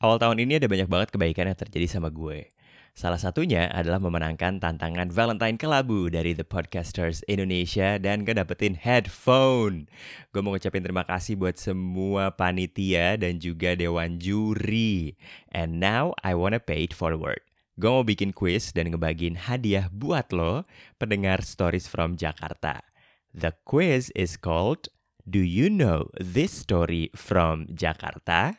Awal tahun ini ada banyak banget kebaikan yang terjadi sama gue. Salah satunya adalah memenangkan tantangan Valentine Kelabu dari The Podcasters Indonesia dan gue dapetin headphone. Gue mau ngucapin terima kasih buat semua panitia dan juga dewan juri. And now I wanna pay it forward. Gue mau bikin quiz dan ngebagiin hadiah buat lo, pendengar Stories from Jakarta. The quiz is called Do You Know This Story from Jakarta?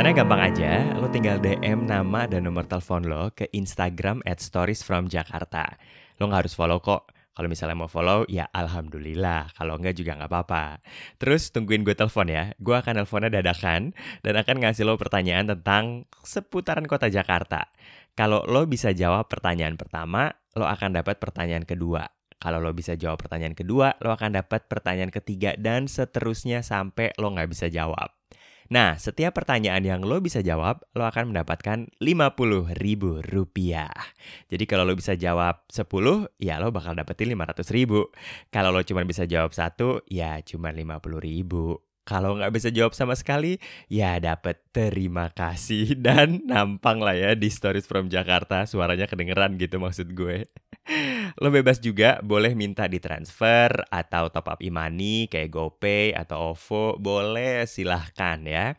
Cara ikutannya gampang aja, lo tinggal DM nama dan nomor telepon lo ke Instagram at stories from Jakarta. Lo nggak harus follow kok. Kalau misalnya mau follow, ya alhamdulillah. Kalau enggak juga nggak apa-apa. Terus tungguin gue telepon ya. Gue akan teleponnya dadakan dan akan ngasih lo pertanyaan tentang seputaran kota Jakarta. Kalau lo bisa jawab pertanyaan pertama, lo akan dapat pertanyaan kedua. Kalau lo bisa jawab pertanyaan kedua, lo akan dapat pertanyaan ketiga dan seterusnya sampai lo nggak bisa jawab. Nah, setiap pertanyaan yang lo bisa jawab, lo akan mendapatkan 50 ribu rupiah. Jadi kalau lo bisa jawab 10, ya lo bakal dapetin 500 ribu. Kalau lo cuma bisa jawab satu, ya cuma 50 ribu. Kalau nggak bisa jawab sama sekali, ya dapet terima kasih dan nampang lah ya di Stories from Jakarta. Suaranya kedengeran gitu maksud gue. Lo bebas juga boleh minta ditransfer atau top up e-money kayak GoPay atau OVO. Boleh silahkan ya.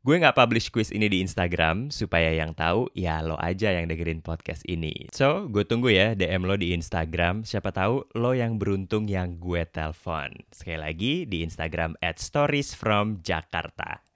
Gue nggak publish quiz ini di Instagram supaya yang tahu ya lo aja yang dengerin podcast ini. So, gue tunggu ya DM lo di Instagram. Siapa tahu lo yang beruntung yang gue telpon. Sekali lagi di Instagram at stories from Jakarta.